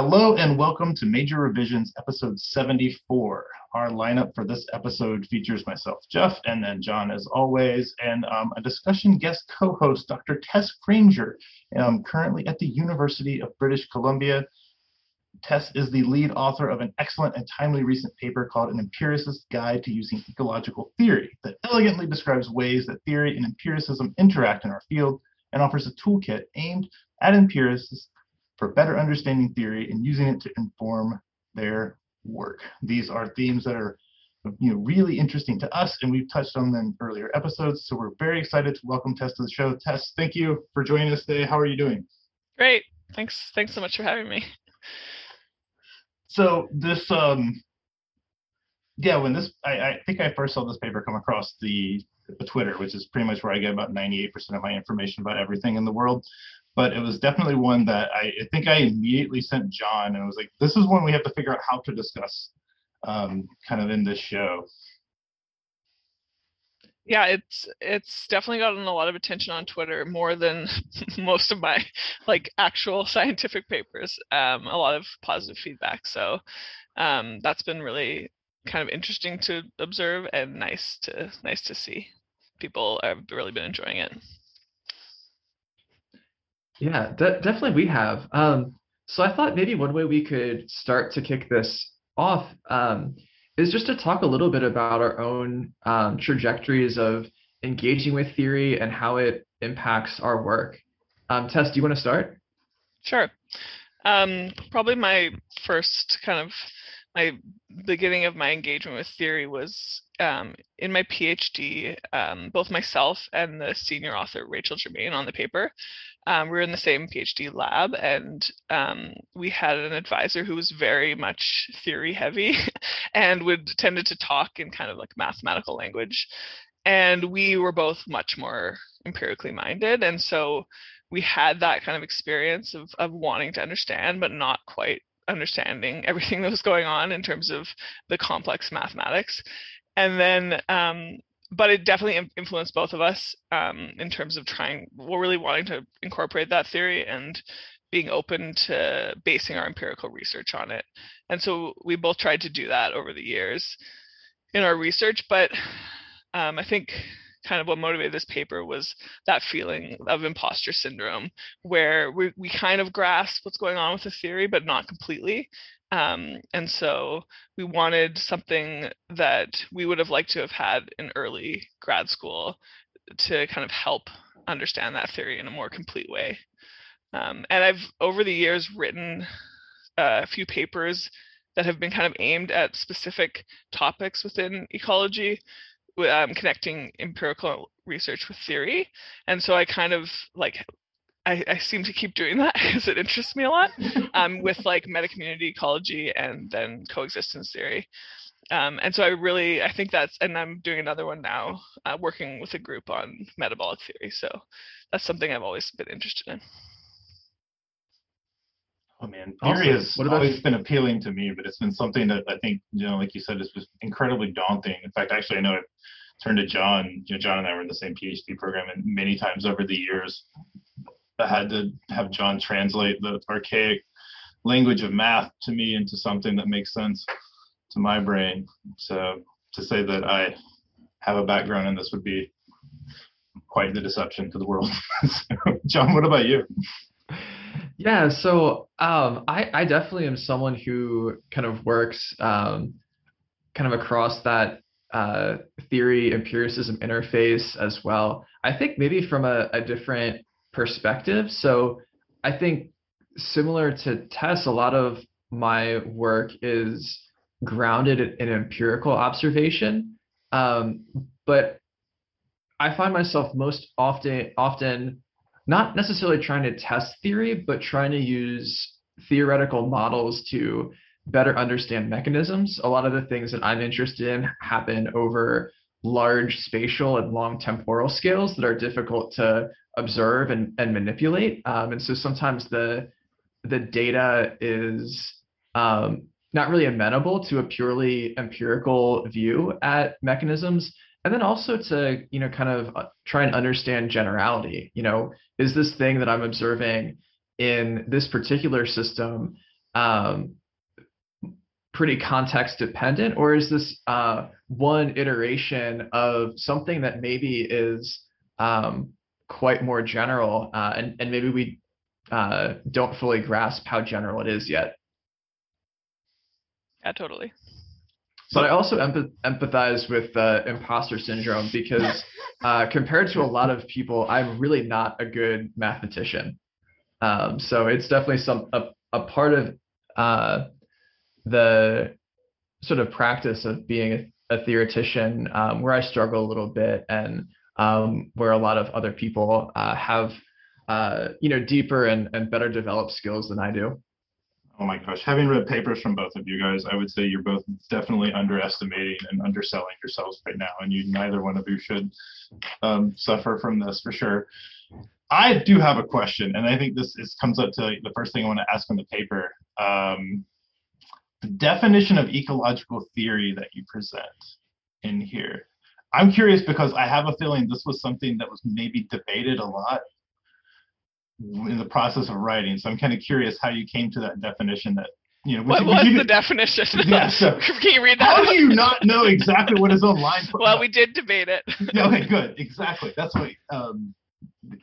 Hello and welcome to Major Revisions episode 74. Our lineup for this episode features myself, Jeff, and then John as always, and um, a discussion guest co-host, Dr. Tess Grainger, um, currently at the University of British Columbia. Tess is the lead author of an excellent and timely recent paper called An Empiricist Guide to Using Ecological Theory that elegantly describes ways that theory and empiricism interact in our field and offers a toolkit aimed at empiricists for better understanding theory and using it to inform their work. These are themes that are you know, really interesting to us, and we've touched on them in earlier episodes. So we're very excited to welcome Tess to the show. Tess, thank you for joining us today. How are you doing? Great. Thanks. Thanks so much for having me. So this, um, yeah, when this, I, I think I first saw this paper come across the, the Twitter, which is pretty much where I get about 98% of my information about everything in the world but it was definitely one that I, I, think I immediately sent John and I was like, this is one we have to figure out how to discuss um, kind of in this show. Yeah, it's it's definitely gotten a lot of attention on Twitter more than most of my like actual scientific papers. Um, a lot of positive feedback, so um, that's been really kind of interesting to observe and nice to nice to see. People have really been enjoying it. Yeah, de- definitely we have. Um, so I thought maybe one way we could start to kick this off um, is just to talk a little bit about our own um, trajectories of engaging with theory and how it impacts our work. Um, Tess, do you want to start? Sure. Um, probably my first kind of my beginning of my engagement with theory was um, in my PhD. Um, both myself and the senior author Rachel Germain on the paper um, we were in the same PhD lab, and um, we had an advisor who was very much theory heavy, and would tended to talk in kind of like mathematical language, and we were both much more empirically minded, and so we had that kind of experience of of wanting to understand, but not quite understanding everything that was going on in terms of the complex mathematics. And then um, but it definitely influenced both of us um, in terms of trying, we're really wanting to incorporate that theory and being open to basing our empirical research on it. And so we both tried to do that over the years in our research. But um, I think kind of what motivated this paper was that feeling of imposter syndrome, where we, we kind of grasp what's going on with the theory, but not completely. Um, and so we wanted something that we would have liked to have had in early grad school to kind of help understand that theory in a more complete way. Um, and I've over the years written a few papers that have been kind of aimed at specific topics within ecology, um, connecting empirical research with theory. And so I kind of like I, I, seem to keep doing that because it interests me a lot um, with like meta community ecology and then coexistence theory. Um, and so I really, I think that's, and I'm doing another one now, uh, working with a group on metabolic theory. So that's something I've always been interested in. Oh man, theory has what always been appealing to me, but it's been something that I think, you know, like you said, it's just incredibly daunting. In fact, actually, I know I've turned to John. You know, John and I were in the same PhD program, and many times over the years, I had to have John translate the archaic language of math to me into something that makes sense to my brain. So to say that I have a background in this would be quite the deception to the world. so, John, what about you? Yeah, so um, I, I definitely am someone who kind of works um, kind of across that uh, theory empiricism interface as well. I think maybe from a, a different perspective. So I think similar to Tess, a lot of my work is grounded in empirical observation. Um, but I find myself most often often not necessarily trying to test theory, but trying to use theoretical models to better understand mechanisms. A lot of the things that I'm interested in happen over large spatial and long temporal scales that are difficult to observe and, and manipulate. Um, and so sometimes the the data is um, not really amenable to a purely empirical view at mechanisms. And then also to you know kind of uh, try and understand generality. You know, is this thing that I'm observing in this particular system um, pretty context dependent, or is this uh, one iteration of something that maybe is um, quite more general, uh, and and maybe we uh, don't fully grasp how general it is yet? Yeah, totally. But I also empath- empathize with uh, imposter syndrome because uh, compared to a lot of people, I'm really not a good mathematician. Um, so it's definitely some a, a part of uh, the sort of practice of being a, a theoretician um, where I struggle a little bit and um, where a lot of other people uh, have uh, you know deeper and, and better developed skills than I do. Oh my gosh, having read papers from both of you guys, I would say you're both definitely underestimating and underselling yourselves right now, and you neither one of you should um, suffer from this for sure. I do have a question, and I think this is, comes up to the first thing I want to ask on the paper. Um, the definition of ecological theory that you present in here. I'm curious because I have a feeling this was something that was maybe debated a lot in the process of writing. So I'm kind of curious how you came to that definition that you know. What was the definition? Yeah, so can you read that? How do you not know exactly what is online? well, we did debate it. okay, good. Exactly. That's what. Um,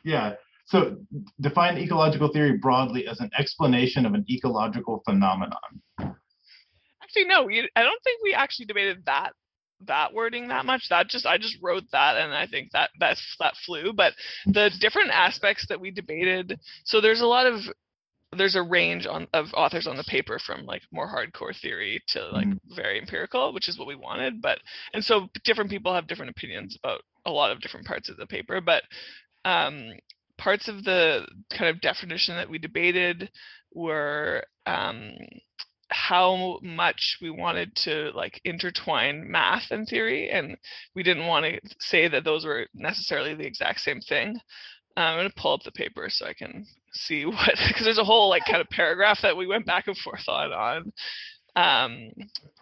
yeah. So define ecological theory broadly as an explanation of an ecological phenomenon. Actually, no. We, I don't think we actually debated that that wording that much that just i just wrote that and i think that that's that flew but the different aspects that we debated so there's a lot of there's a range on of authors on the paper from like more hardcore theory to like mm-hmm. very empirical which is what we wanted but and so different people have different opinions about a lot of different parts of the paper but um parts of the kind of definition that we debated were um how much we wanted to like intertwine math and theory and we didn't want to say that those were necessarily the exact same thing. Um, i'm going to pull up the paper so i can see what because there's a whole like kind of paragraph that we went back and forth on on um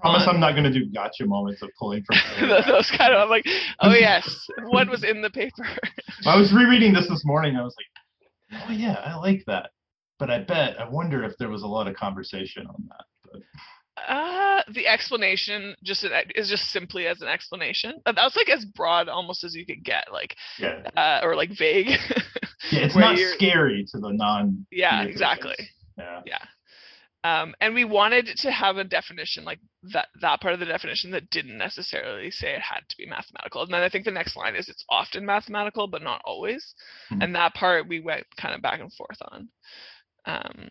promise on, i'm not going to do gotcha moments of pulling from those kind of i'm like oh yes what was in the paper? I was rereading this this morning i was like oh yeah i like that. But i bet i wonder if there was a lot of conversation on that uh, the explanation just is just simply as an explanation. That was like as broad almost as you could get, like yeah, uh, or like vague. yeah, it's not scary to the non. Yeah, exactly. Yeah. Yeah. Um, and we wanted to have a definition like that that part of the definition that didn't necessarily say it had to be mathematical. And then I think the next line is it's often mathematical, but not always. Mm-hmm. And that part we went kind of back and forth on. Um,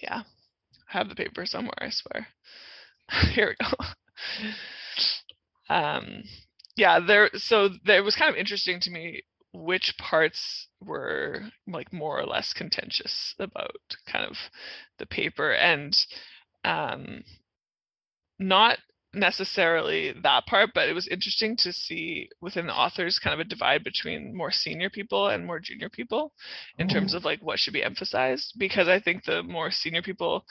yeah have the paper somewhere, I swear. Here we go. um, yeah, there. So there it was kind of interesting to me which parts were like more or less contentious about kind of the paper and um, not necessarily that part, but it was interesting to see within the authors kind of a divide between more senior people and more junior people in oh. terms of like what should be emphasized. Because I think the more senior people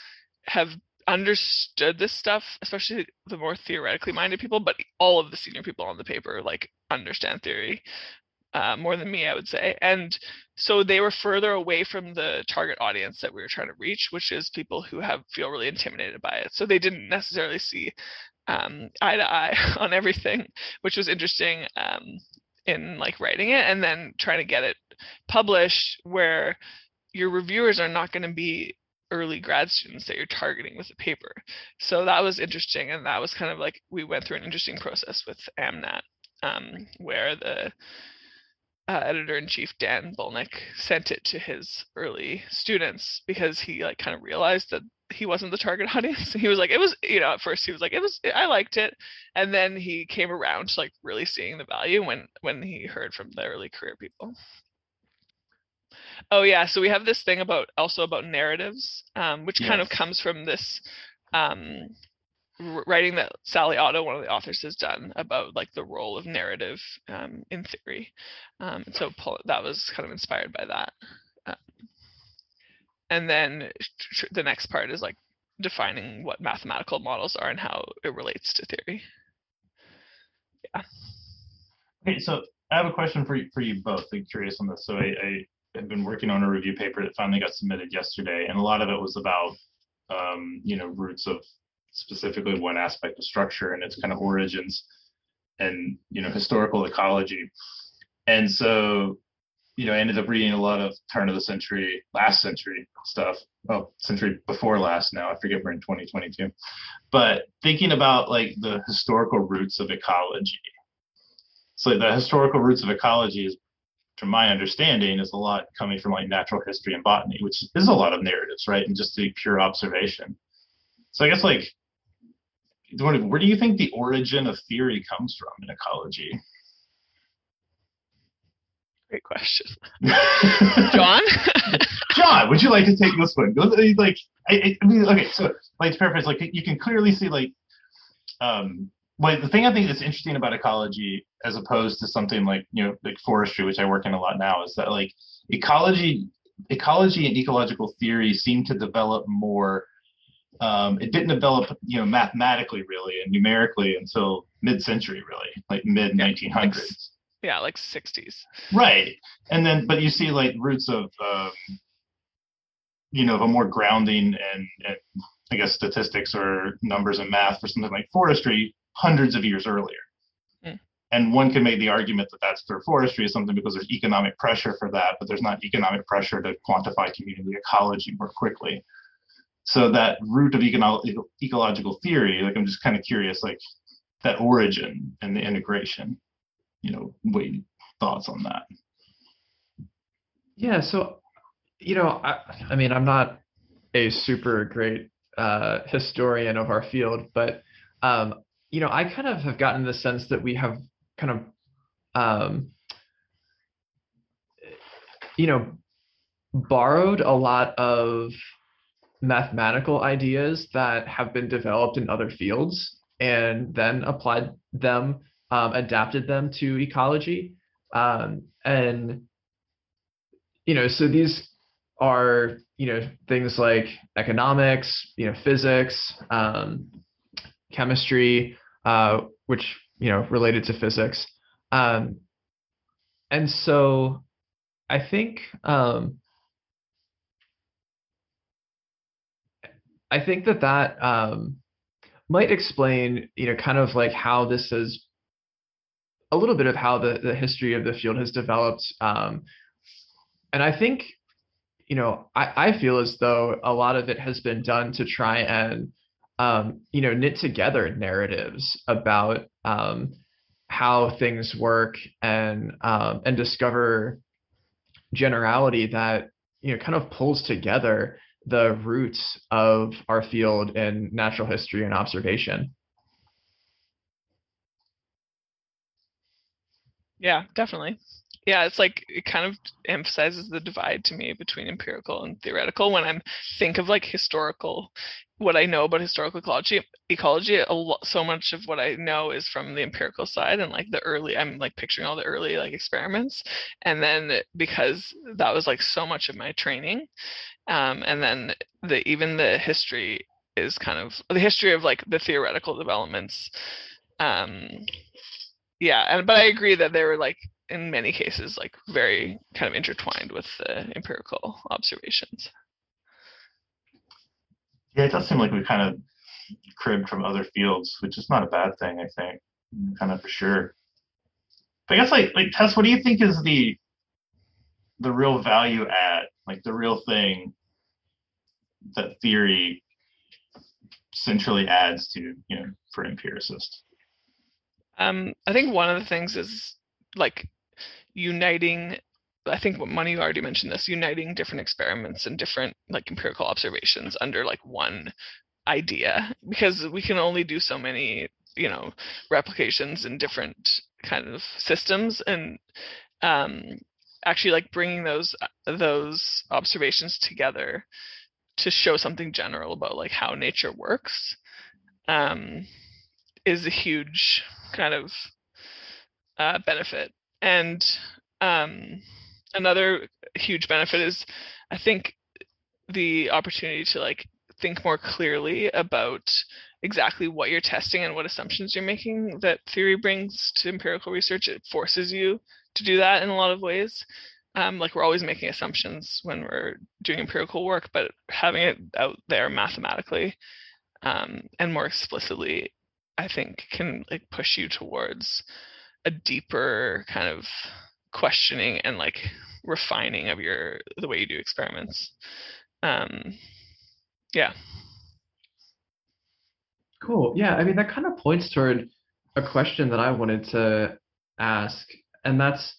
have understood this stuff, especially the more theoretically minded people, but all of the senior people on the paper like understand theory uh, more than me, I would say. And so they were further away from the target audience that we were trying to reach, which is people who have feel really intimidated by it. So they didn't necessarily see um, eye to eye on everything, which was interesting um, in like writing it and then trying to get it published where your reviewers are not going to be early grad students that you're targeting with the paper. So that was interesting, and that was kind of like we went through an interesting process with AmNat, um, where the uh, editor in chief Dan Bolnick sent it to his early students because he like kind of realized that he wasn't the target audience. He was like, it was, you know, at first he was like, it was, I liked it, and then he came around to like really seeing the value when when he heard from the early career people. Oh yeah, so we have this thing about also about narratives, um, which yes. kind of comes from this um, writing that Sally Otto, one of the authors, has done about like the role of narrative um, in theory. Um, so that was kind of inspired by that. Um, and then tr- the next part is like defining what mathematical models are and how it relates to theory. Yeah. Okay, so I have a question for you, for you both. I'm curious on this. So I, I had been working on a review paper that finally got submitted yesterday, and a lot of it was about um, you know roots of specifically one aspect of structure and its kind of origins and you know historical ecology. And so you know, I ended up reading a lot of turn of the century, last century stuff. Oh, century before last now. I forget we're in 2022. But thinking about like the historical roots of ecology. So the historical roots of ecology is from my understanding, is a lot coming from like natural history and botany, which is a lot of narratives, right? And just the pure observation. So I guess like where do you think the origin of theory comes from in ecology? Great question. John? John, would you like to take this one? Like, I, I mean, okay, so like to paraphrase, like you can clearly see like, um, well, the thing I think that's interesting about ecology, as opposed to something like you know like forestry, which I work in a lot now, is that like ecology, ecology and ecological theory seem to develop more. Um, it didn't develop, you know, mathematically really and numerically until mid-century, really, like mid 1900s yeah like 60s right and then but you see like roots of um, you know of a more grounding and, and i guess statistics or numbers and math for something like forestry hundreds of years earlier. And one can make the argument that that's for forestry is something because there's economic pressure for that but there's not economic pressure to quantify community ecology more quickly so that root of econo- ecological theory like i'm just kind of curious like that origin and the integration you know, what thoughts on that? Yeah, so you know, I, I mean, I'm not a super great uh, historian of our field, but um, you know, I kind of have gotten the sense that we have kind of, um, you know, borrowed a lot of mathematical ideas that have been developed in other fields and then applied them um, adapted them to ecology. Um, and, you know, so these are, you know, things like economics, you know, physics, um, chemistry, uh, which, you know, related to physics. Um, and so I think, um, I think that that um, might explain, you know, kind of like how this is a little bit of how the, the history of the field has developed. Um, and I think, you know, I, I feel as though a lot of it has been done to try and, um, you know, knit together narratives about um, how things work and um, and discover generality that you know kind of pulls together the roots of our field in natural history and observation. Yeah, definitely. Yeah, it's like it kind of emphasizes the divide to me between empirical and theoretical when I'm think of like historical what I know about historical ecology ecology so much of what I know is from the empirical side and like the early I'm like picturing all the early like experiments. And then because that was like so much of my training um and then the even the history is kind of the history of like the theoretical developments um yeah and but i agree that they were like in many cases like very kind of intertwined with the empirical observations yeah it does seem like we kind of cribbed from other fields which is not a bad thing i think kind of for sure but i guess like like tess what do you think is the the real value add like the real thing that theory centrally adds to you know for empiricists um, I think one of the things is like uniting. I think what Money already mentioned this, uniting different experiments and different like empirical observations under like one idea, because we can only do so many, you know, replications in different kind of systems, and um, actually like bringing those those observations together to show something general about like how nature works um, is a huge kind of uh, benefit. And um, another huge benefit is, I think, the opportunity to like think more clearly about exactly what you're testing and what assumptions you're making that theory brings to empirical research. It forces you to do that in a lot of ways. Um, like we're always making assumptions when we're doing empirical work, but having it out there mathematically um, and more explicitly, I think can like push you towards a deeper kind of questioning and like refining of your the way you do experiments. Um, yeah. Cool. Yeah, I mean that kind of points toward a question that I wanted to ask, and that's,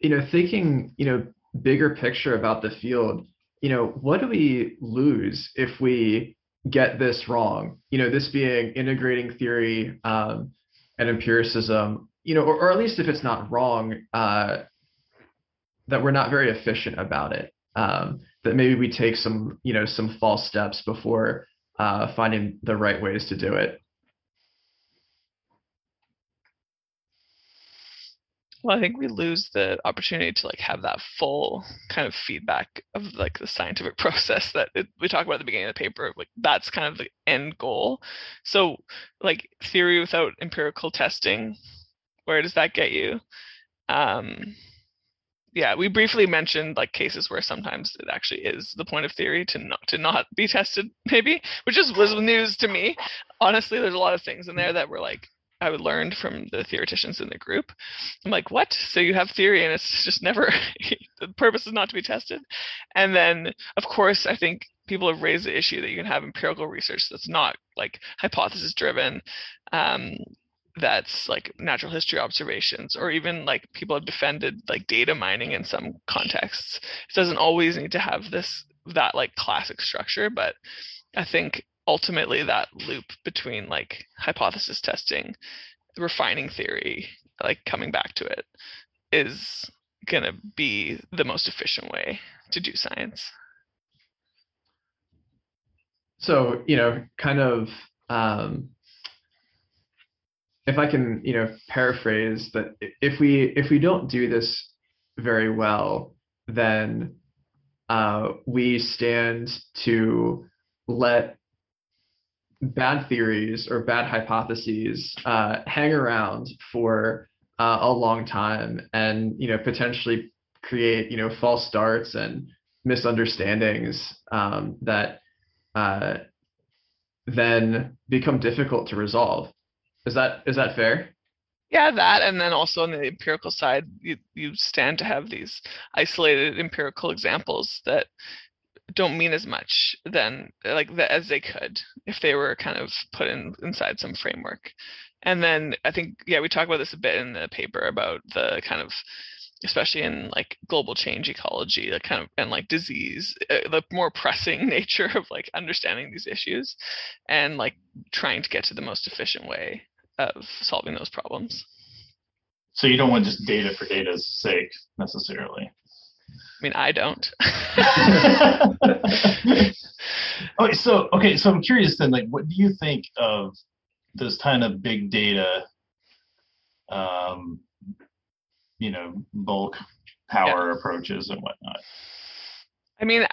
you know, thinking, you know, bigger picture about the field, you know, what do we lose if we get this wrong? You know, this being integrating theory um, and empiricism, you know, or, or at least if it's not wrong, uh, that we're not very efficient about it. Um, that maybe we take some, you know, some false steps before uh, finding the right ways to do it. Well, I think we lose the opportunity to like have that full kind of feedback of like the scientific process that it, we talk about at the beginning of the paper. Like that's kind of the end goal. So, like theory without empirical testing, where does that get you? Um, yeah, we briefly mentioned like cases where sometimes it actually is the point of theory to not to not be tested, maybe, which is was news to me. Honestly, there's a lot of things in there that were like I learned from the theoreticians in the group. I'm like, what? So you have theory and it's just never the purpose is not to be tested. And then of course I think people have raised the issue that you can have empirical research that's not like hypothesis driven. Um, that's like natural history observations or even like people have defended like data mining in some contexts. It doesn't always need to have this that like classic structure but i think ultimately that loop between like hypothesis testing refining theory like coming back to it is going to be the most efficient way to do science. So you know kind of um if I can, you know, paraphrase that if we if we don't do this very well, then uh, we stand to let bad theories or bad hypotheses uh, hang around for uh, a long time and you know potentially create you know false starts and misunderstandings um, that uh, then become difficult to resolve is that is that fair? Yeah, that, and then also on the empirical side, you you stand to have these isolated empirical examples that don't mean as much then like that as they could if they were kind of put in inside some framework. And then I think yeah, we talk about this a bit in the paper about the kind of especially in like global change ecology the kind of and like disease uh, the more pressing nature of like understanding these issues and like trying to get to the most efficient way of solving those problems. So you don't want just data for data's sake necessarily. I mean, I don't. okay, so okay, so I'm curious then, like, what do you think of this kind of big data, um, you know, bulk power yeah. approaches and whatnot? I mean,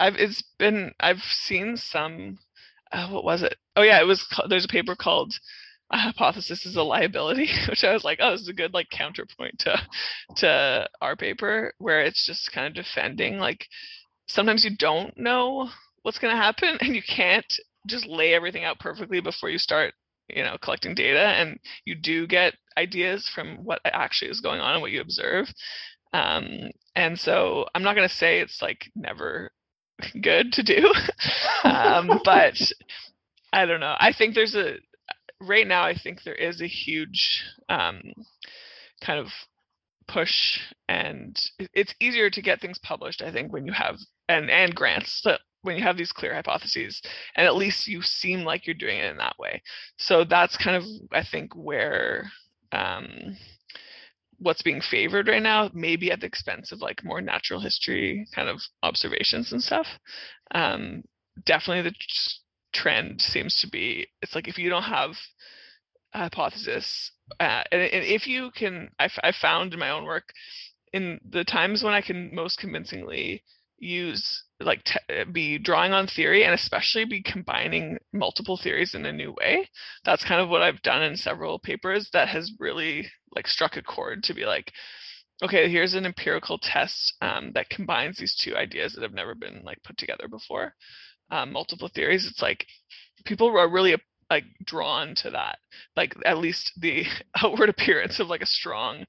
I've it's been I've seen some. Uh, what was it? Oh yeah, it was. There's a paper called hypothesis is a liability, which I was like, oh, this is a good like counterpoint to to our paper, where it's just kind of defending like sometimes you don't know what's going to happen, and you can't just lay everything out perfectly before you start, you know, collecting data, and you do get ideas from what actually is going on and what you observe. Um, and so I'm not going to say it's like never good to do, um, but I don't know. I think there's a right now, I think there is a huge um, kind of push, and it's easier to get things published. I think when you have and and grants. So when you have these clear hypotheses, and at least you seem like you're doing it in that way. So that's kind of I think where um, what's being favored right now, maybe at the expense of like more natural history kind of observations and stuff. Um, definitely the trend seems to be it's like if you don't have a hypothesis uh, and, and, if you can I, I found in my own work in the times when i can most convincingly use like te- be drawing on theory and especially be combining multiple theories in a new way that's kind of what i've done in several papers that has really like struck a chord to be like okay, here's an empirical test um, that combines these two ideas that have never been like put together before, um, multiple theories. It's like people are really like drawn to that, like at least the outward appearance of like a strong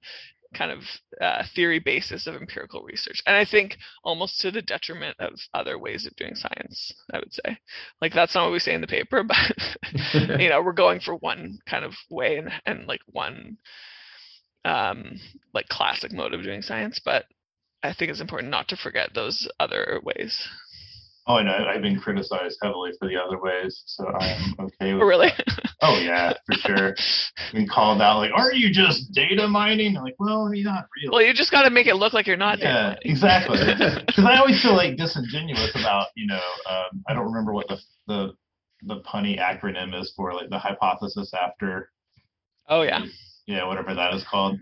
kind of uh, theory basis of empirical research and i think almost to the detriment of other ways of doing science i would say like that's not what we say in the paper but you know we're going for one kind of way and, and like one um like classic mode of doing science but i think it's important not to forget those other ways Oh, and I, I've been criticized heavily for the other ways, so I'm okay with. Really? That. Oh yeah, for sure. Been called out like, "Are you just data mining?" I'm like, well, you're not really. Well, you just got to make it look like you're not. Yeah, exactly. Because I always feel like disingenuous about, you know, um, I don't remember what the the the punny acronym is for like the hypothesis after. Oh yeah. Yeah, whatever that is called.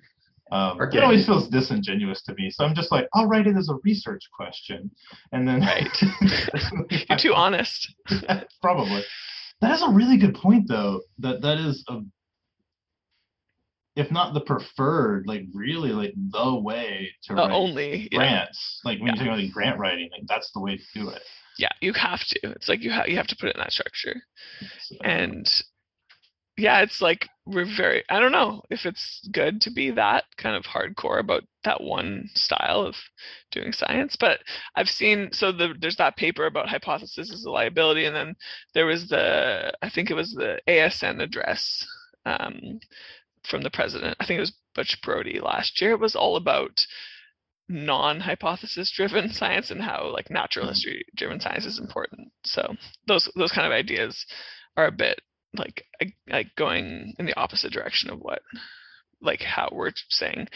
Um, it always feels disingenuous to me. So I'm just like, I'll write it as a research question. And then. Right. You're too honest. Probably. That is a really good point, though. That That is a. If not the preferred, like really, like the way to the write only grants. Yeah. Like when yeah. you're about like grant writing, like that's the way to do it. Yeah, you have to. It's like you have you have to put it in that structure, so, and yeah, it's like we're very I don't know if it's good to be that kind of hardcore about that one style of doing science, but I've seen so the, there's that paper about hypothesis as a liability, and then there was the I think it was the ASN address um, from the president. I think it was Butch Brodie last year. It was all about non-hypothesis driven science and how like natural mm-hmm. history driven science is important. So those those kind of ideas are a bit like like going in the opposite direction of what like how we're saying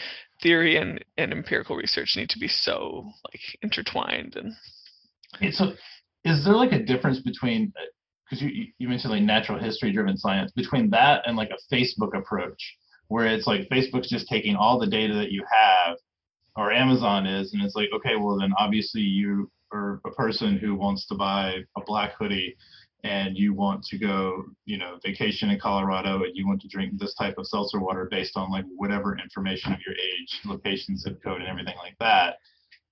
theory and, and empirical research need to be so like intertwined and it's a is there like a difference between because uh, you you mentioned like natural history driven science between that and like a facebook approach where it's like facebook's just taking all the data that you have or amazon is and it's like okay well then obviously you are a person who wants to buy a black hoodie and you want to go, you know, vacation in Colorado and you want to drink this type of seltzer water based on like whatever information of your age, location, zip code, and everything like that.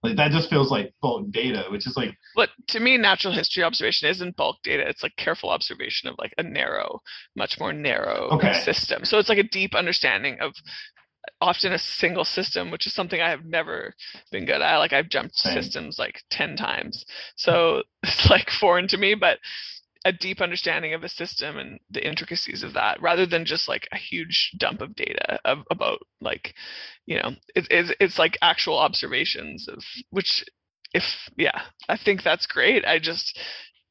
Like that just feels like bulk data, which is like. But to me, natural history observation isn't bulk data. It's like careful observation of like a narrow, much more narrow okay. system. So it's like a deep understanding of uh, often a single system, which is something I have never been good at. Like I've jumped Same. systems like 10 times. So it's like foreign to me, but a deep understanding of a system and the intricacies of that rather than just like a huge dump of data of, about like you know it, it, it's like actual observations of which if yeah i think that's great i just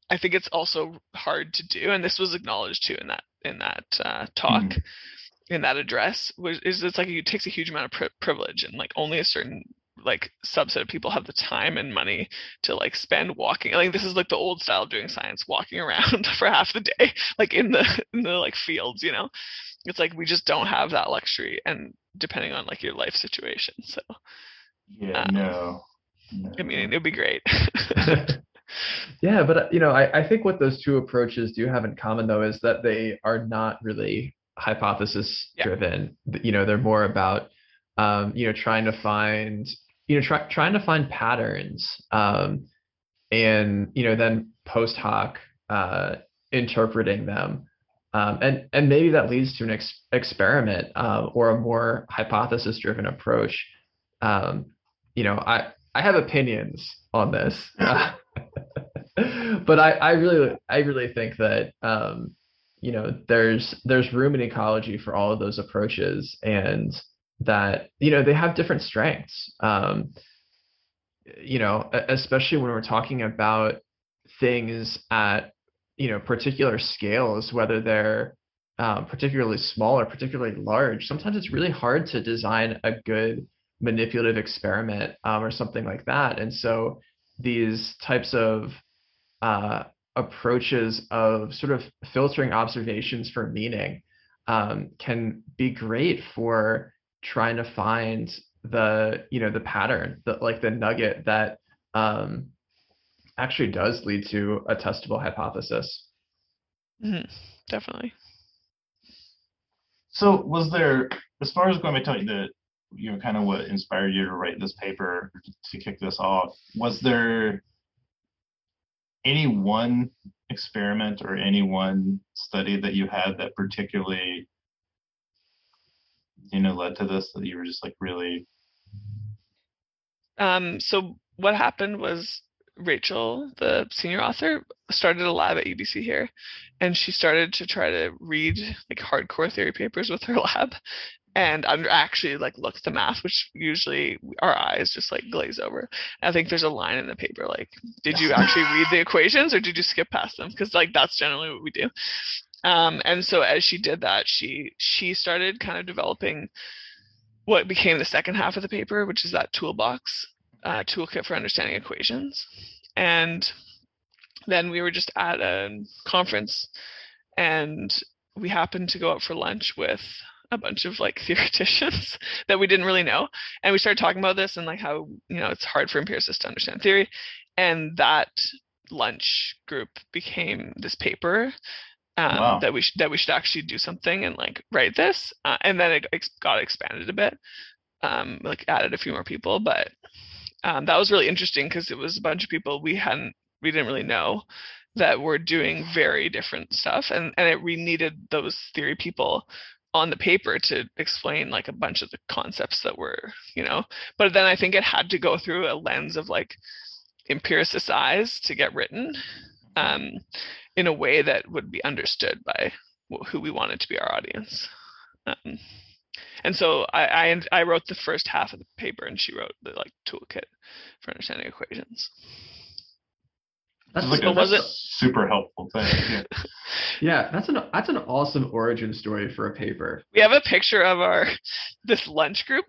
i think it's also hard to do and this was acknowledged too in that in that uh, talk mm-hmm. in that address which is it's like it takes a huge amount of pri- privilege and like only a certain like subset of people have the time and money to like spend walking like this is like the old style of doing science walking around for half the day like in the in the like fields you know? It's like we just don't have that luxury and depending on like your life situation so yeah um, no, no i mean it'd be great. Yeah but you know I, I think what those two approaches do have in common though is that they are not really hypothesis driven. Yeah. you know they're more about um, you know trying to find you know, try, trying to find patterns, um, and you know, then post hoc uh, interpreting them, um, and and maybe that leads to an ex- experiment uh, or a more hypothesis-driven approach. Um, you know, I I have opinions on this, uh, but I I really I really think that um, you know there's there's room in ecology for all of those approaches and that you know they have different strengths. Um, you know especially when we're talking about things at you know particular scales whether they're um, particularly small or particularly large sometimes it's really hard to design a good manipulative experiment um, or something like that. And so these types of uh, approaches of sort of filtering observations for meaning um, can be great for trying to find the you know the pattern the like the nugget that um actually does lead to a testable hypothesis mm-hmm. definitely so was there as far as going back to you, the you know kind of what inspired you to write this paper to kick this off. Was there any one experiment or any one study that you had that particularly you know led to this that you were just like really um so what happened was Rachel, the senior author, started a lab at UBC here, and she started to try to read like hardcore theory papers with her lab, and under actually like look at the math, which usually our eyes just like glaze over. I think there's a line in the paper like, did you actually read the equations or did you skip past them? Because like that's generally what we do. Um, and so as she did that, she she started kind of developing what became the second half of the paper, which is that toolbox uh, toolkit for understanding equations. And then we were just at a conference and we happened to go out for lunch with a bunch of like theoreticians that we didn't really know and we started talking about this and like how you know it's hard for empiricists to understand theory and that lunch group became this paper um, wow. that we sh- that we should actually do something and like write this uh, and then it ex- got expanded a bit um, like added a few more people but um, that was really interesting because it was a bunch of people we hadn't we didn't really know that were doing very different stuff and and it we needed those theory people on the paper to explain like a bunch of the concepts that were you know but then i think it had to go through a lens of like empiricist eyes to get written um, in a way that would be understood by who we wanted to be our audience um, and so I, I, I wrote the first half of the paper, and she wrote the like toolkit for understanding equations. That's like a, was it? super helpful thing. Yeah. yeah, that's an that's an awesome origin story for a paper. We have a picture of our this lunch group.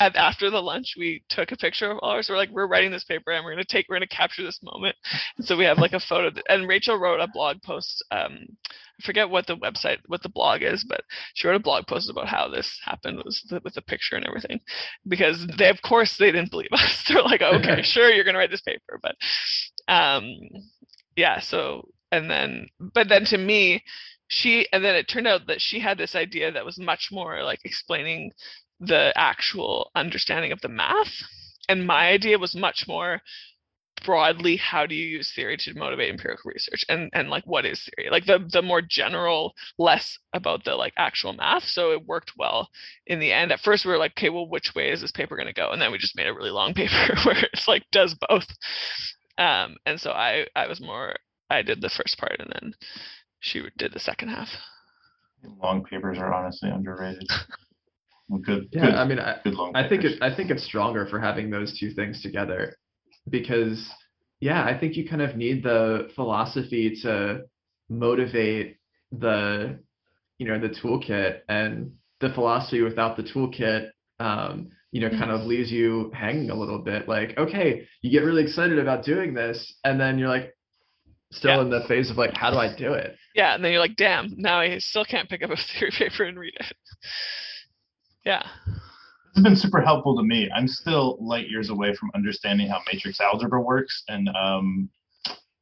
After the lunch, we took a picture of ours. We're like, we're writing this paper, and we're gonna take, we're gonna capture this moment. And so we have like a photo. And Rachel wrote a blog post um, I forget what the website, what the blog is, but she wrote a blog post about how this happened was with the picture and everything, because they, of course, they didn't believe us. They're like, okay, sure, you're gonna write this paper, but, um, yeah. So and then, but then to me, she and then it turned out that she had this idea that was much more like explaining the actual understanding of the math, and my idea was much more broadly how do you use theory to motivate empirical research? And and like what is theory? Like the the more general less about the like actual math. So it worked well in the end. At first we were like okay well which way is this paper going to go? And then we just made a really long paper where it's like does both. Um and so i i was more i did the first part and then she did the second half. Long papers are honestly underrated. Good yeah good, i mean i, I think it i think it's stronger for having those two things together because yeah, I think you kind of need the philosophy to motivate the you know the toolkit and the philosophy without the toolkit um, you know kind of leaves you hanging a little bit. Like okay you get really excited about doing this and then you're like still yeah. in the phase of like how do i do it? Yeah and then you're like damn now i still can't pick up a theory paper and read it. Yeah has been super helpful to me. I'm still light years away from understanding how matrix algebra works, and um,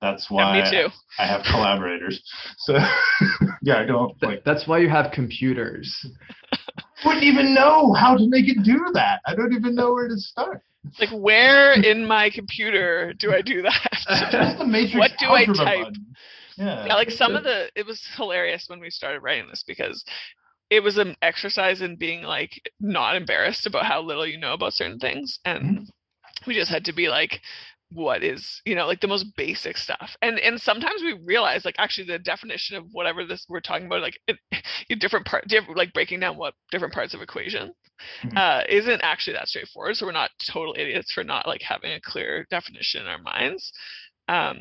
that's why yeah, me too. I, I have collaborators. So yeah, I don't like. That's why you have computers. wouldn't even know how to make it do that. I don't even know where to start. Like where in my computer do I do that? the matrix what do I type? Button. Yeah. yeah, like some of the it was hilarious when we started writing this because it was an exercise in being like not embarrassed about how little you know about certain things and mm-hmm. we just had to be like what is you know like the most basic stuff and and sometimes we realize like actually the definition of whatever this we're talking about like it, different part different, like breaking down what different parts of equation mm-hmm. uh, isn't actually that straightforward so we're not total idiots for not like having a clear definition in our minds um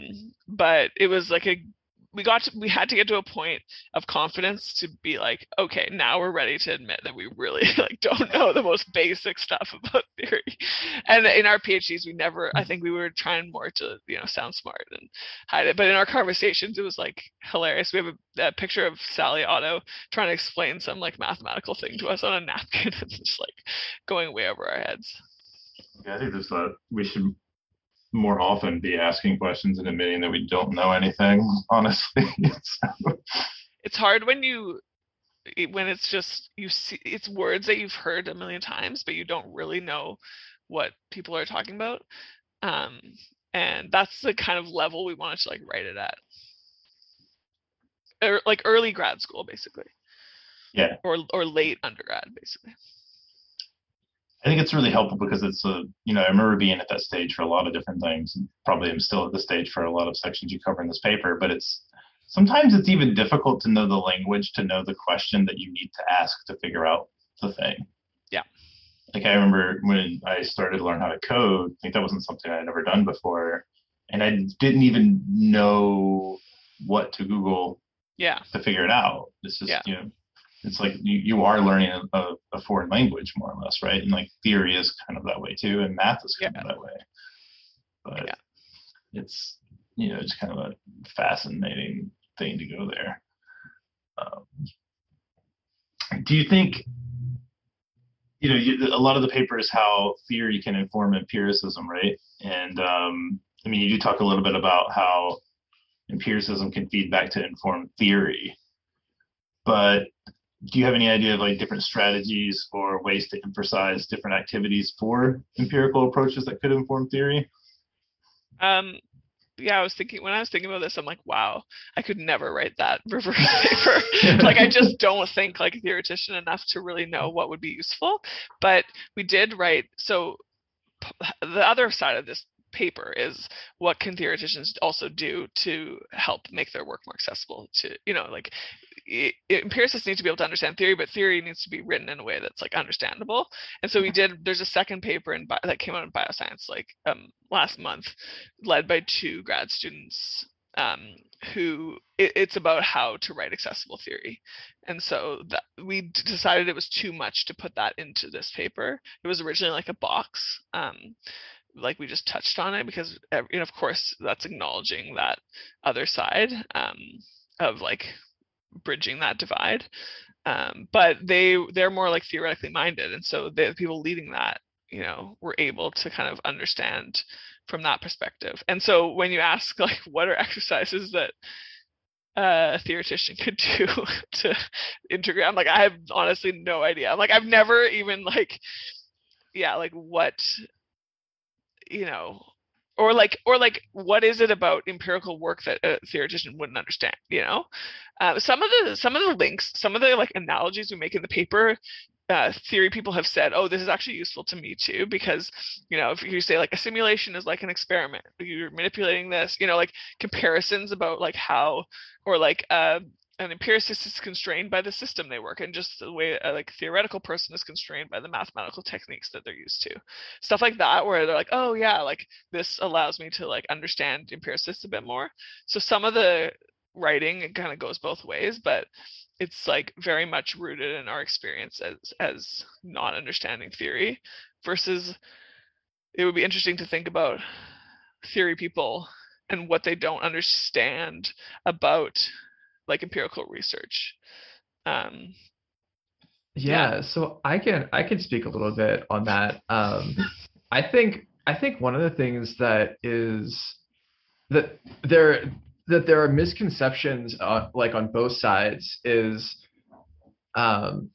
but it was like a we got to, we had to get to a point of confidence to be like okay now we're ready to admit that we really like don't know the most basic stuff about theory. And in our phds we never i mm. think we were trying more to you know sound smart and hide it. But in our conversations it was like hilarious. We have a, a picture of sally otto trying to explain some like mathematical thing to us on a napkin. It's just like going way over our heads. Yeah i think there's a uh, we should more often be asking questions and admitting that we don't know anything honestly. It's hard when you when it's just you see it's words that you've heard a million times but you don't really know what people are talking about. Um and that's the kind of level we wanted to like write it at. Or like early grad school basically. Yeah. or or late undergrad basically I think it's really helpful because it's a, you know, I remember being at that stage for a lot of different things. and Probably am still at the stage for a lot of sections you cover in this paper, but it's sometimes it's even difficult to know the language to know the question that you need to ask to figure out the thing. Yeah. Like I remember when I started to learn how to code, I think that wasn't something I'd ever done before. And I didn't even know what to Google yeah to figure it out. It's just, Yeah. you know, it's like you, you are learning a, a, foreign language more or less, right? And like theory is kind of that way too, and math is kind of that way. But Yeah. it's you know it's kind of a fascinating thing to go there. Um, do you think you know you, a lot of the paper is how theory can inform empiricism, right? And um, I mean, you do talk a little bit about how empiricism can feed back to inform theory, but do you have any idea of like different strategies or ways to emphasize different activities for empirical approaches that could inform theory? um yeah i was thinking when i was thinking about this i'm like wow i could never write that reverse paper like i just don't think like a theoretician enough to really know what would be useful but we did write so p- the other side of this paper is what can theoreticians also do to help make their work more accessible to you know like i i- empiricists need to be able to understand theory but theory needs to be written in a way that's like understandable. And so we did there's a second paper in bi- that came out in bioscience like um last month led by two grad students um, who it, it's about how to write accessible theory. And so that we decided it was too much to put that into this paper. It was originally like a box um, like we just touched on it because ev- you know, of course that's acknowledging that other side um, of like bridging that divide um, but they they're more like theoretically minded and so the people leading that you know were able to kind of understand from that perspective. And so when you ask like what are exercises that a theoretician could do to integrate i'm like i have honestly no idea. I'm like i've never even like yeah like what you know or like or like what is it about empirical work that a theoretician wouldn't understand you know? Uh, some of the some of the links some of the like analogies we make in the paper uh, theory people have said oh this is actually useful to me too because you know if you say like a simulation is like an experiment you're manipulating this you know like comparisons about like how or like uh, an empiricist is constrained by the system they work in just the way uh, a like theoretical person is constrained by the mathematical techniques that they're used to. Stuff like that where they're like oh yeah like this allows me to like understand empiricists a bit more. So some of the writing it kind of goes both ways but it's like very much rooted in our experience as as not understanding theory versus it would be interesting to think about theory people and what they don't understand about like empirical research um Yeah, so I can I can speak a little bit on that. Um, I think I think one of the things that is that there that there are misconceptions uh, like on both sides is um,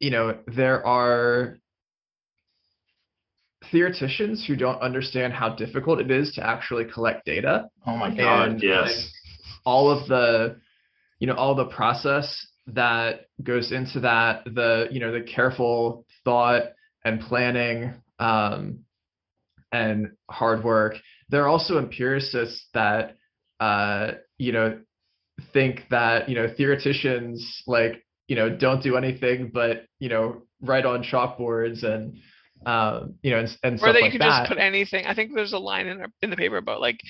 you know there are theoreticians who don't understand how difficult it is to actually collect data Oh my God, and yes. All of the you know all the process that goes into that the you know the careful thought and planning um, and hard work. There are also empiricists that uh, you know think that you know theoreticians like you know don't do anything but you know write on chalkboards and um, you know and, and or that you like can that. just put anything i think there's a line in, our, in the paper about like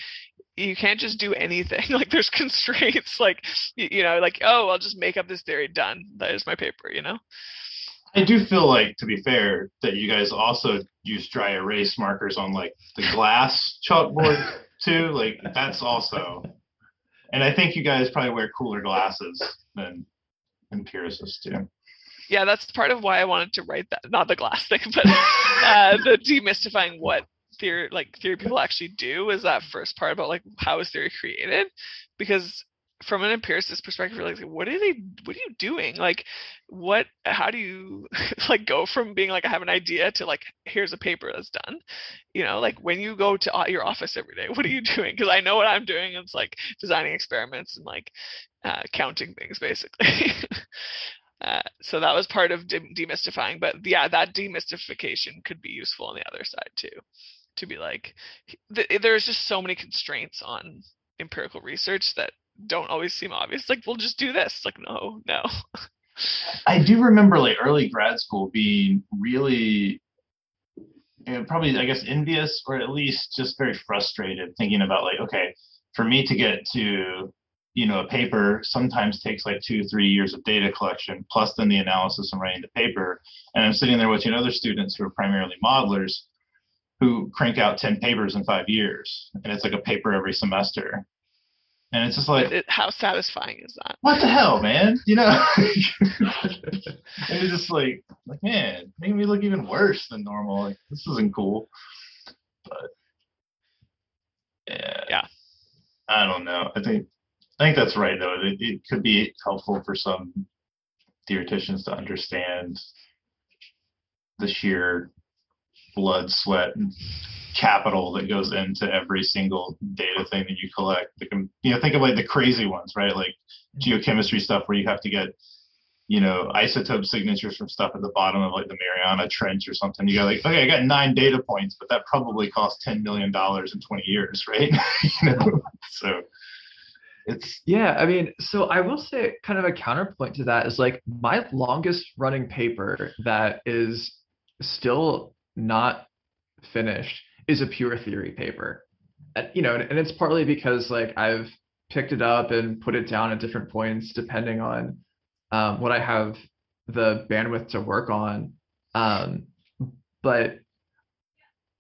you can't just do anything like there's constraints like you, know like oh i'll just make up this theory done that is my paper you know I do feel like, to be fair, that you guys also use dry erase markers on like the glass chalkboard too. Like that's also, and I think you guys probably wear cooler glasses than empiricists do. yeah that's part of why i wanted to write that not the glass thing but uh the demystifying what theory like theory people actually do is that first part about like how is theory created because from an empiricist perspective, like, what are they? What are you doing? Like, what? How do you like go from being like I have an idea to like here's a paper that's done? You know, like when you go to your office every day, what are you doing? Because I know what I'm doing. It's like designing experiments and like uh, counting things, basically. uh, so that was part of de- demystifying. But yeah, that demystification could be useful on the other side too, to be like, th- eh, there's just so many constraints on empirical research that don't always seem obvious. Like, we'll just do this. Like, no, no. I do remember like early grad school being really you know, probably I guess envious or at least just very frustrated thinking about like, okay, for me to get to you know a paper sometimes takes like two three years of data collection plus then the analysis and writing the paper and i'm sitting there watching other students who are primarily modelers who crank out 10 papers in five years and it's like a paper every semester and it's just like, it, how satisfying is that? What the hell, man? You know? and it's just like, like, man, making me look even worse than normal. Like, this isn't cool. But yeah, yeah. I don't know. I think I think that's right though. It, it could be helpful for some theoreticians to understand the sheer blood, sweat, and capital that goes into every single data thing that you collect. you know, think of like the crazy ones, right? Like geochemistry stuff where you have to get, you know, isotope signatures from stuff at the bottom of like the Mariana Trench or something. You go like, okay, I got nine data points, but that probably cost ten million dollars in twenty years, right? you know, so it's yeah i mean so i will say kind of a counterpoint to that is like my longest running paper that is still not finished is a pure theory paper. And, you know, and it's partly because like I've picked it up and put it down at different points depending on um, what I have the bandwidth to work on. Um, but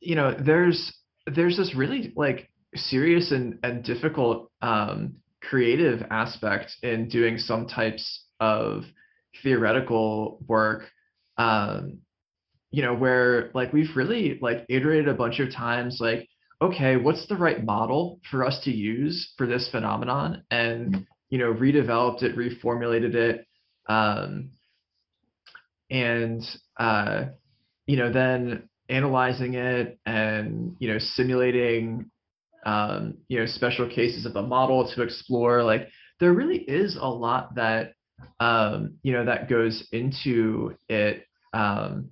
you know, there's there's this really like serious and, and difficult um, creative aspect in doing some types of theoretical work um, you know, where like we've really like iterated a bunch of times, like, okay, what's the right model for us to use for this phenomenon? And, you know, redeveloped it, reformulated it. Um, and, uh, you know, then analyzing it and, you know, simulating, um, you know, special cases of the model to explore, like, there really is a lot that, um, you know, that goes into it. Um,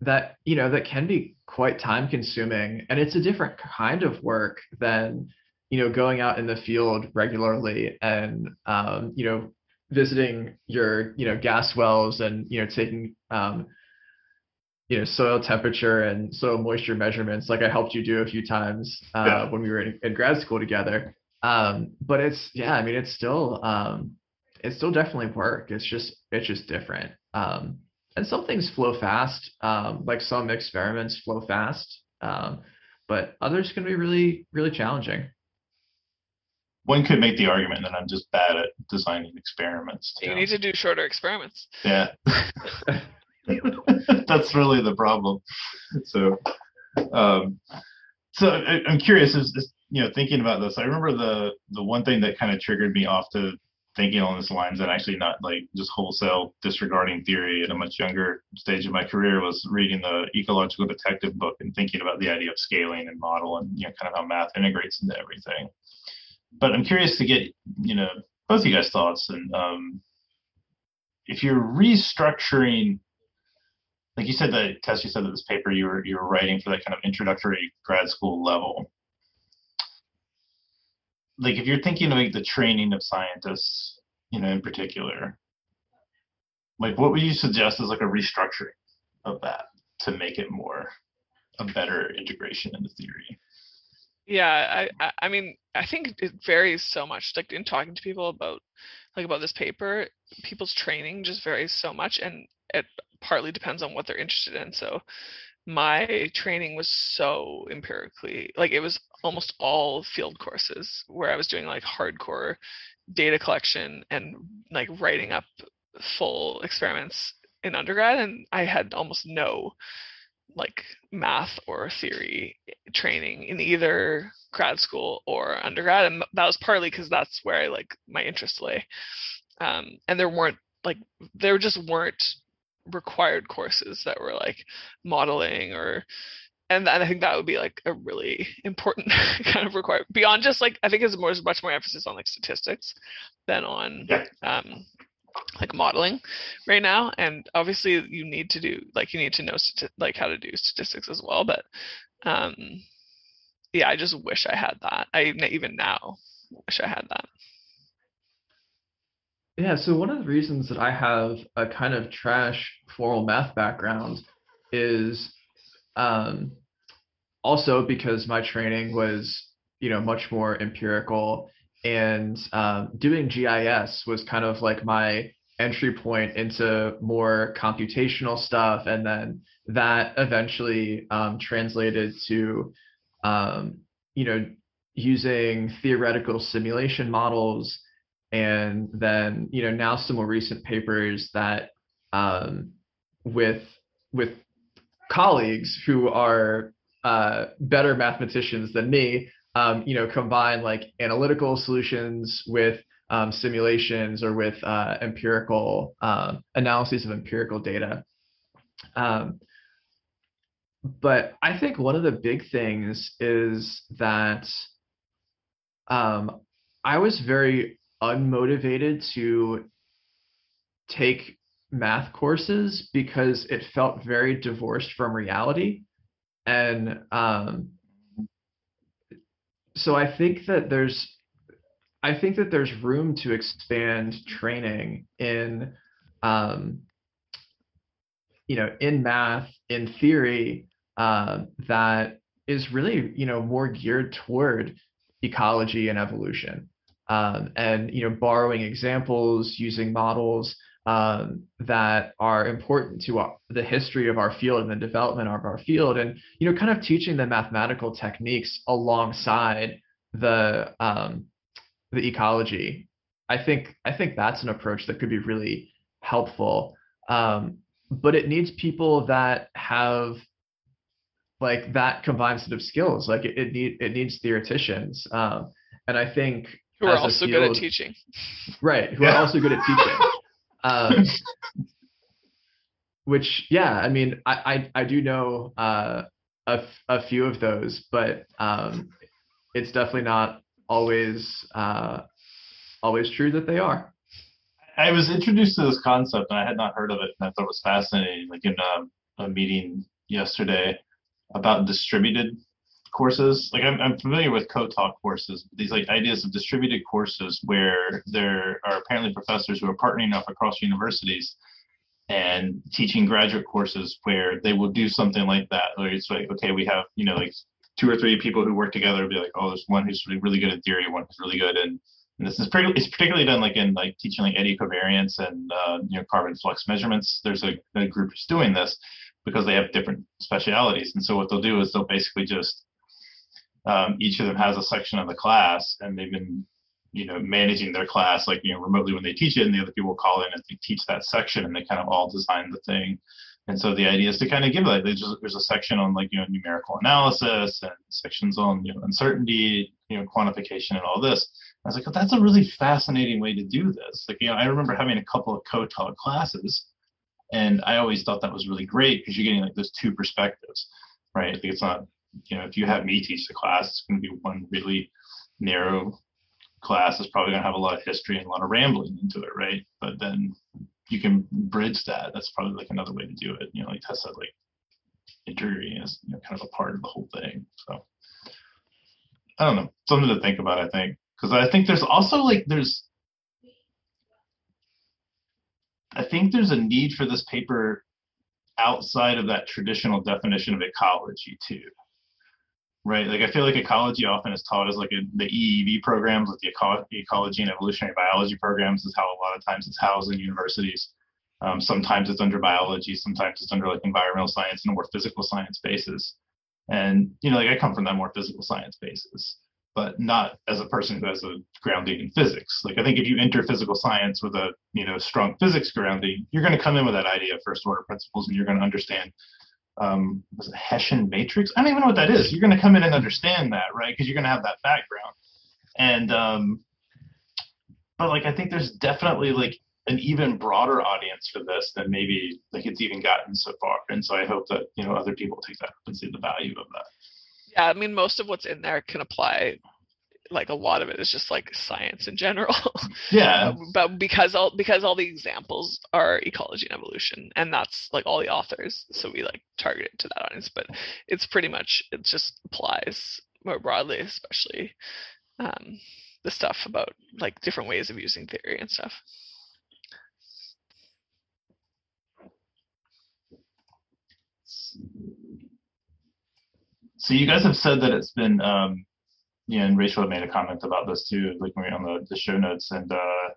that you know that can be quite time consuming and it's a different kind of work than you know going out in the field regularly and um, you know visiting your you know gas wells and you know taking um, you know soil temperature and soil moisture measurements like i helped you do a few times uh, yeah. when we were in, in, grad school together. Um, but it's yeah i mean it's still um, it's still definitely work. It's just it's just different. Um, and some things flow fast, um, like some experiments flow fast, um, but others can be really, really challenging. One could make the argument that I'm just bad at designing experiments. You need to do shorter experiments. Yeah. That's really the problem. So, um, so I, am curious, is, is, you know, thinking about this, I remember the the one thing that kind of triggered me off to thinking along these lines and actually not like just wholesale disregarding theory at a much younger stage of my career was reading the ecological detective book and thinking about the idea of scaling and model and you know kind of how math integrates into everything. But i'm curious to get you know both of you guys thoughts and um, if you're restructuring like you said that tess you said that this paper you were you were writing for that kind of introductory grad school level like if you're thinking like the training of scientists, you know, in particular, like what would you suggest as like a restructuring of that to make it more a better integration into theory? Yeah, I I mean I think it varies so much. Like in talking to people about like about this paper, people's training just varies so much, and it partly depends on what they're interested in. So my training was so empirically like it was almost all field courses where I was doing like hardcore data collection and like writing up full experiments in undergrad and I had almost no like math or theory training in either grad school or undergrad and that was partly because that's where i like my interest lay. Um, and there weren't like there just weren't required courses that were like modeling or and I think that would be like a really important kind of requirement beyond just like I think it's more much more emphasis on like statistics than on yeah. um, like modeling right now. And obviously you need to do like you need to know stati- like how to do statistics as well. But um yeah i just wish i had that. I even now wish i had that. Yeah so one of the reasons that i have a kind of trash formal math background is um also because my training was you know much more empirical and um, doing GIS was kind of like my entry point into more computational stuff, and then that eventually um, translated to um, you know using theoretical simulation models, and then you know now some more recent papers that um, with with colleagues who are uh, better mathematicians than me um, you know, combine like analytical solutions with um, simulations or with uh, empirical uh, analyses of empirical data. Um, but I think one of the big things is that um, I was very unmotivated to take math courses because it felt very divorced from reality. And um, so I think that there's I think that there's room to expand training in um, you know in math in theory uh, that is really you know more geared toward ecology and evolution um, and you know borrowing examples using models um, that are important to our, the history of our field and the development of our field and you know kind of teaching the mathematical techniques alongside the um, the ecology. I think i think that's an approach that could be really helpful. Um, but it needs people that have like that combined set of skills. Like it, it need it needs theoreticians um, and i think who are also field, good at teaching. Right who yeah. are also good at teaching um, which, yeah, I mean, I I, I do know uh, a, a few of those, but um, it's definitely not always uh, always true that they are. I was introduced to this concept and I had not heard of it, and I thought it was fascinating. Like in a, a meeting yesterday about distributed courses. Like I'm, I'm familiar with co-taught courses, these like ideas of distributed courses where there are apparently professors who are partnering up across universities and teaching graduate courses where they will do something like that. Where it's like, okay, we have, you know, like two or three people who work together be like, oh, there's one who's really, good at theory, one who's really good in and this is pretty, it's particularly done like in like teaching like eddy covariance and uh, you know carbon flux measurements. There's a, a group who's doing this because they have different specialities. And so what they'll do is they'll basically just um, each of them has a section of the class and they've been you know managing their class like you know remotely when they teach it and the other people call in and they teach that section and they kind of all design the thing. And so the idea is to kind of give like there's, there's a section on like you know numerical analysis and sections on you know uncertainty you know quantification and all this. I was like oh, that's a really fascinating way to do this. Like you know i remember having a couple of co-taught classes and i always thought that was really great because you're getting like those two perspectives right? Like it's not you know, if you have me teach the class, it's going to be one really narrow class. It's probably going to have a lot of history and a lot of rambling into it, right? But then you can bridge that. That's probably like another way to do it. You know, like Tess said, like interviewing is you know, kind of a part of the whole thing. So I don't know, something to think about. I think because I think there's also like there's I think there's a need for this paper outside of that traditional definition of ecology too right? Like I feel like ecology often is taught as like a, the EEB programs, like the eco- ecology and evolutionary biology programs, is how a lot of times it's housed in universities. Um, sometimes it's under biology, sometimes it's under like environmental science and more physical science bases. And you know, like I come from that more physical science basis, but not as a person who has a grounding in physics. Like I think if you enter physical science with a you know strong physics grounding, you're going to come in with that idea of first order principles, and you're going to understand um, was it Hessian matrix? I don't even know what that is. You're going to come in and understand that, right? Because you're going to have that background. And um, but like I think there's definitely like an even broader audience for this than maybe like it's even gotten so far. And so I hope that you know other people take that and see the value of that. Yeah, I mean most of what's in there can apply like a lot of it is just like science in general. Yeah. but because all because all the examples are ecology and evolution and that's like all the authors. So we like target it to that audience. But it's pretty much it just applies more broadly, especially um, the stuff about like different ways of using theory and stuff. So you guys have said that it's been, um, know, and Rachel had made a comment about this too, like when on the, the show notes, and uh,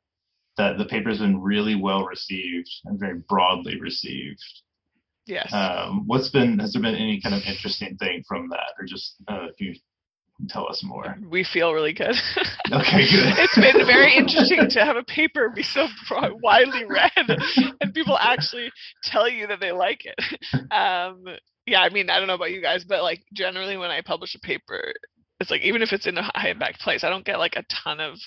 that the paper's been really well received and very broadly received. Yes. Um, what's been has there been any kind of interesting thing from that, or just uh, if you tell us more? we feel really good. Okay, good. it's been very interesting to have a paper be so broad, widely read and people actually tell you that they like it. Um, yeah, I mean, I don't know about you guys, but like generally when I publish a paper, it's like even if it's in a high impact place, I don't get like a ton of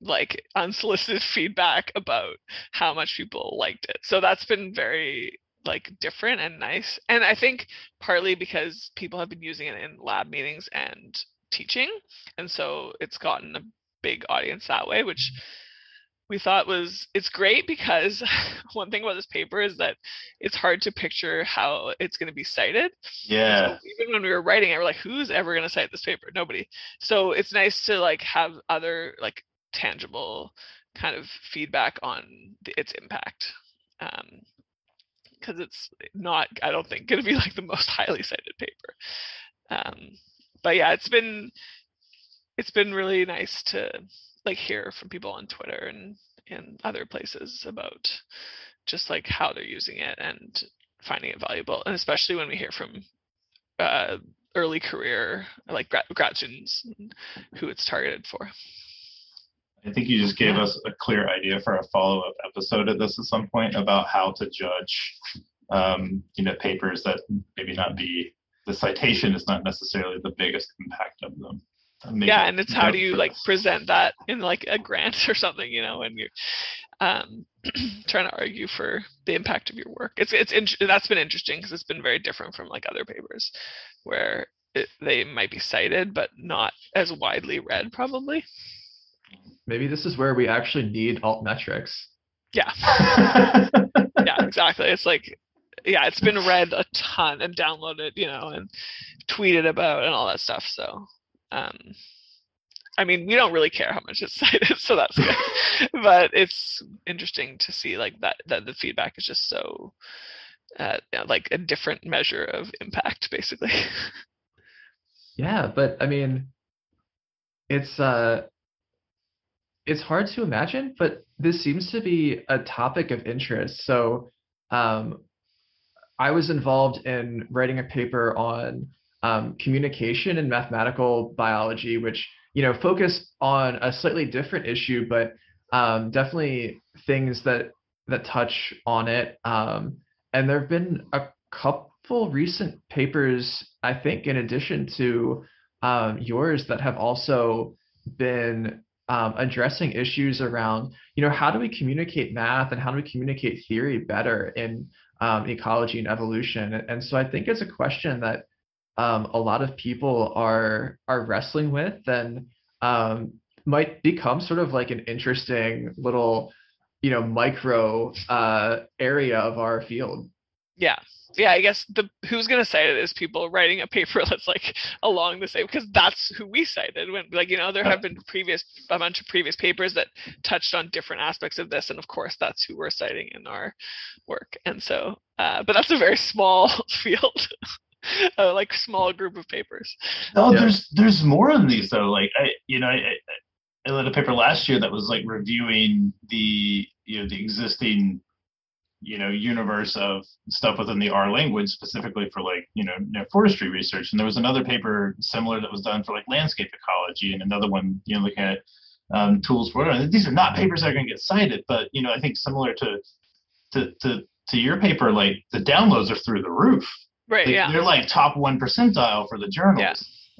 like unsolicited feedback about how much people liked it. So that's been very like different and nice. And I think partly because people have been using it in lab meetings and teaching, and so it's gotten a big audience that way, which we thought was it's great because one thing about this paper is that it's hard to picture how it's going to be cited. Yeah. So even when we were writing it, we're like, who's ever going to cite this paper? Nobody. So it's nice to like have other like tangible kind of feedback on the, its impact. Um, because it's not, I don't think, going to be like the most highly cited paper. Um, but yeah, it's been it's been really nice to like hear from people on Twitter and and other places about just like how they're using it and finding it valuable, and especially when we hear from uh, early career like grad, grad students who it's targeted for. I think you just gave us a clear idea for a follow-up episode of this at some point about how to judge, um, you know, papers that maybe not be the citation is not necessarily the biggest impact of them. Maybe yeah, and it's how do you like present that in like a grant or something, you know, when you're um, trying to argue for the impact of your work. It's it's int- that's been interesting because it's been very different from like other papers where it, they might be cited but not as widely read probably. Maybe this is where we actually need altmetrics. Yeah, yeah, exactly. It's like yeah, it's been read a ton and downloaded, you know, and tweeted about and all that stuff. So, um, I mean, we don't really care how much it's cited, so that's good. but it's interesting to see like that that the feedback is just so uh, like a different measure of impact, basically. Yeah, but I mean, it's uh, it's hard to imagine, but this seems to be a topic of interest. So, um, I was involved in writing a paper on um, communication and mathematical biology, which you know focus on a slightly different issue, but um, definitely things that that touch on it. Um, and there have been a couple recent papers, I think, in addition to um, yours, that have also been um, addressing issues around, you know, how do we communicate math and how do we communicate theory better in um, ecology and evolution? And so I think it's a question that um, a lot of people are are wrestling with and um, might become sort of like an interesting little, you know, micro uh, area of our field. yeah, yeah. I guess the who's gonna cite it is people writing a paper that's like along the same because that's who we cited when like you know there have been previous a bunch of previous papers that touched on different aspects of this and of course that's who we're citing in our work and so uh, but that's a very small field uh, like small group of papers No, Yeah. there's there's more of these though. Like I, you know, I, I, I led a paper last year that was like reviewing the you know the existing you know universe of stuff within the R language specifically for like you know, you know, forestry research. And there was another paper similar that was done for like landscape ecology, and another one you know looking at um, tools for and these are not papers that are going to get cited, but you know I think similar to to to to your paper, like the downloads are through the roof Right. They- yeah. They're like top one percentile for the journals, Yeah.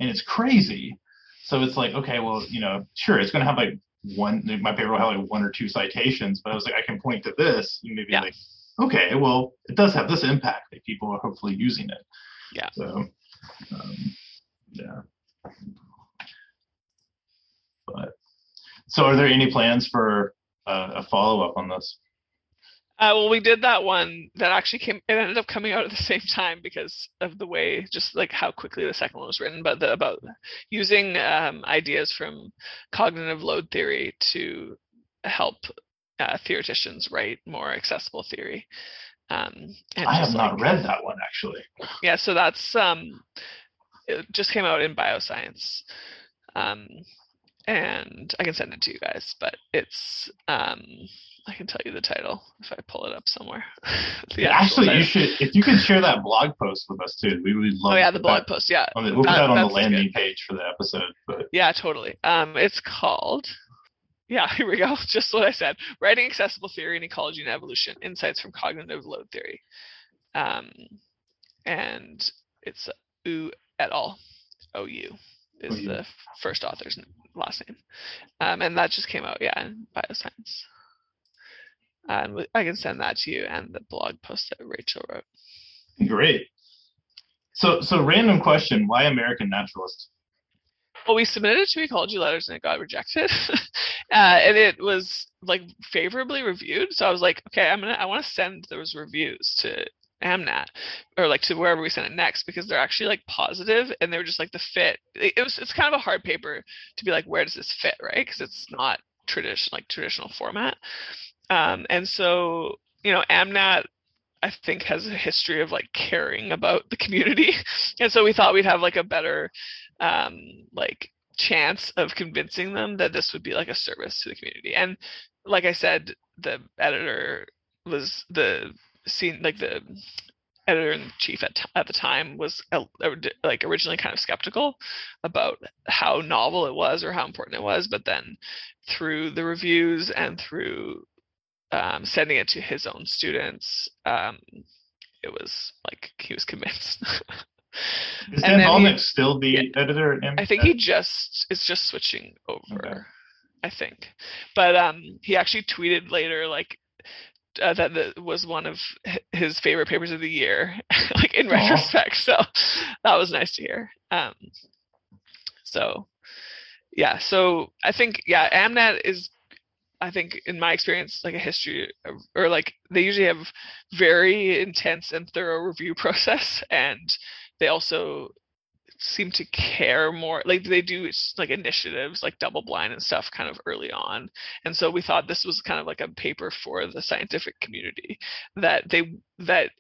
and it's crazy. So it's like, okay, well, you know, sure, it's going to have like one. My paper will have like one or two citations, but I was like, I can point to this, and maybe Yeah. like, okay, well, it does have this impact. that people are hopefully using it. Yeah. So, um, yeah. But so, are there any plans for uh, a follow up on this? Uh, well, we did that one that actually came. It ended up coming out at the same time because of the way, just like how quickly the second one was written. But the, about using um, ideas from cognitive load theory to help uh, theoreticians write more accessible theory. Um, and I have not like- read that one actually. Yeah, so that's um, it just came out in bioscience, um, and I can send it to you guys. But it's um, I can tell you the title if I pull it up somewhere. Yeah, actual actually, you should if you could share that blog post with us too. We would love. Oh yeah, the blog that post. Yeah, the- we'll put That- on the that's good. landing page for the episode. But yeah, totally. Um, it's called. Yeah, here we go. Just what I said. Writing accessible theory in ecology and evolution: insights from cognitive load theory. Um, and it's U et al. OU is OU. the first author's last name. Um, and that just came out, yeah, in bioscience. And I can send that to you and the blog post that Rachel wrote. great. So so random question: Why American Naturalist? Well, we submitted it to Ecology Letters and it got rejected, uh, and it was like favorably reviewed. So I was like, okay, I'm gonna, I want to send those reviews to Amnat or like to wherever we send it next because they're actually like positive and they were just like the fit. It, it was, it's kind of a hard paper to be like, where does this fit, right? Because it's not tradition like traditional format. Um, and so you know, Amnat I think has a history of like caring about the community. And so we thought we'd have like a better um like chance of convincing them that this would be like a service to the community. And like I said, the editor was the scene like the editor in chief at, at the time was like originally kind of skeptical about how novel it was or how important it was but then through the reviews and through um, sending it to his own students, um, it was like he was convinced. Is Dan Bolnick still the editor? At I think he just is just switching over. Okay. I think, but um, he actually tweeted later like uh, that that was one of his favorite papers of the year, like in Aw. retrospect. So that was nice to hear. Um, so yeah, so I think yeah, Amnat is. I think in my experience, like a history or like they usually have very intense and thorough review process, and they also seem to care more like they do like initiatives like double blind and stuff kind of early on. And so we thought this was kind of like a paper for the scientific community that they that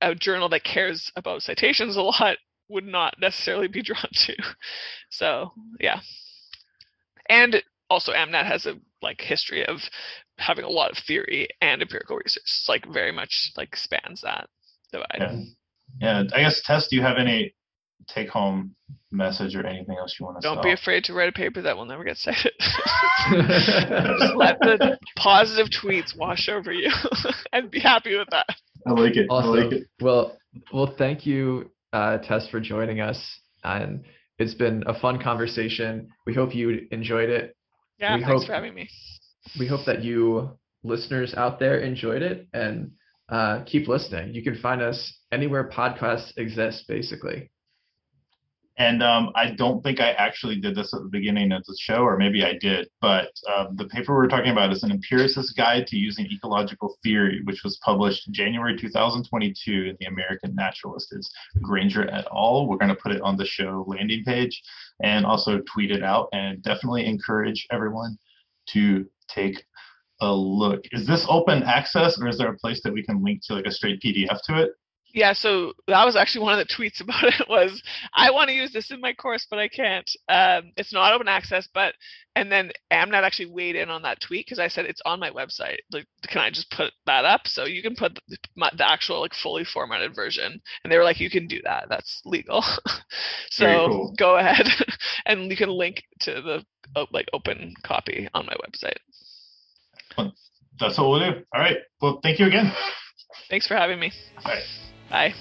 a journal that cares about citations a lot would not necessarily be drawn to. So yeah. And also amnat has a like history of having a lot of theory and empirical research It's, like very much like spans that divide Yeah. Yeah, I guess Tess, do you have any take home message or anything else you want to say? don't be afraid to write a paper that will never get cited Just let the positive tweets wash over you and be happy with that. I like it. I Awesome. like it. Well, well, thank you, uh, Tess, for joining us, and it's been a fun conversation. We hope you enjoyed it. Yeah, We thanks hope- for having me. We hope that you listeners out there enjoyed it and uh, keep listening. You can find us anywhere podcasts exist, basically. And um, I don't think I actually did this at the beginning of the show, or maybe I did. But um, the paper we're talking about is an empiricist guide to using ecological theory, which was published January 2022 in the American Naturalist. It's Grainger et al. We're going to put it on the show landing page and also tweet it out. And definitely encourage everyone to take a look. Is this open access, or is there a place that we can link to like a straight PDF to it? Yeah, so that was actually one of the tweets about it was I want to use this in my course, but I can't. Um, it's not open access, but and then Amnat actually weighed in on that tweet because I said it's on my website. Like, can I just put that up? So you can put the, the actual like fully formatted version, and they were like, you can do that. That's legal. so cool. go ahead, and you can link to the like open copy on my website. That's what we'll do. All right. Well, thank you again. Thanks for having me. Bye. Bye.